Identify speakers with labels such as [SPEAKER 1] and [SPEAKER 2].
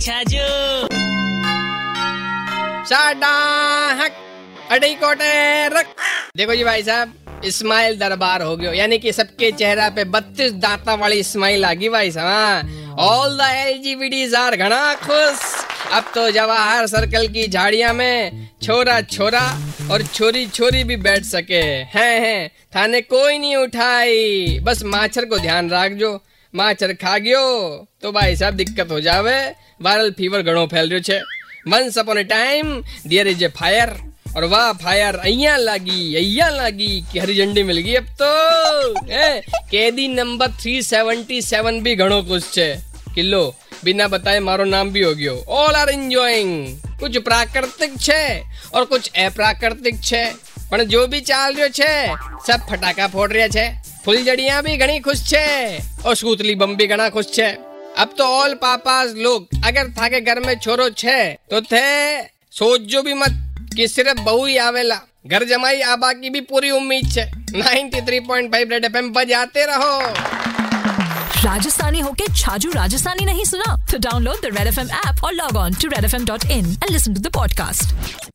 [SPEAKER 1] अच्छा छाजू अड़ी कोटे रख। देखो जी भाई साहब स्माइल दरबार हो गयो। यानी कि सबके चेहरा पे बत्तीस दांता वाली स्माइल आ गई भाई साहब all the L G B D R घना खुश। अब तो जवाहर सर्कल की झाड़िया में छोरा छोरा और छोरी छोरी भी बैठ सके। हैं हैं, थाने कोई नहीं उठाई। बस माछर को ध्यान रख जो माछर खा गयो तो भाई साहब दिक्कत हो जावे वायरल फीवर घणो फैल रह्यो छे once upon a time there is a fire और वाह फायर अहिया लागी अहिया लागी कि हरी झंडी मिल गई अब तो ए, कैदी नंबर 377 भी घणो कुछ छे किलो बिना बताए मारो नाम भी हो गयो ऑल आर एंजॉयिंग कुछ प्राकृतिक छे और कुछ अप्राकृतिक छे પણ જો બી ચાલ રહ્યો છે સબ ફટાકા ફોડ રહ્યા છે ફૂલજડિયા બી ઘણી खुश છે और सूतली बम भी घना खुश છે अब तो ऑल पापास लोग अगर थाके घर में छोरो छे तो थे सोच जो भी मत कि सिर्फ बहू ही आवेला घर जमाई आबा की भी पूरी उम्मीद छे 93.5 रेड एफएम बजाते रहो
[SPEAKER 2] राजस्थानी होके छाजू राजस्थानी नहीं सुना तो download the Red F M app और log on to Red F M dot in and listen to the podcast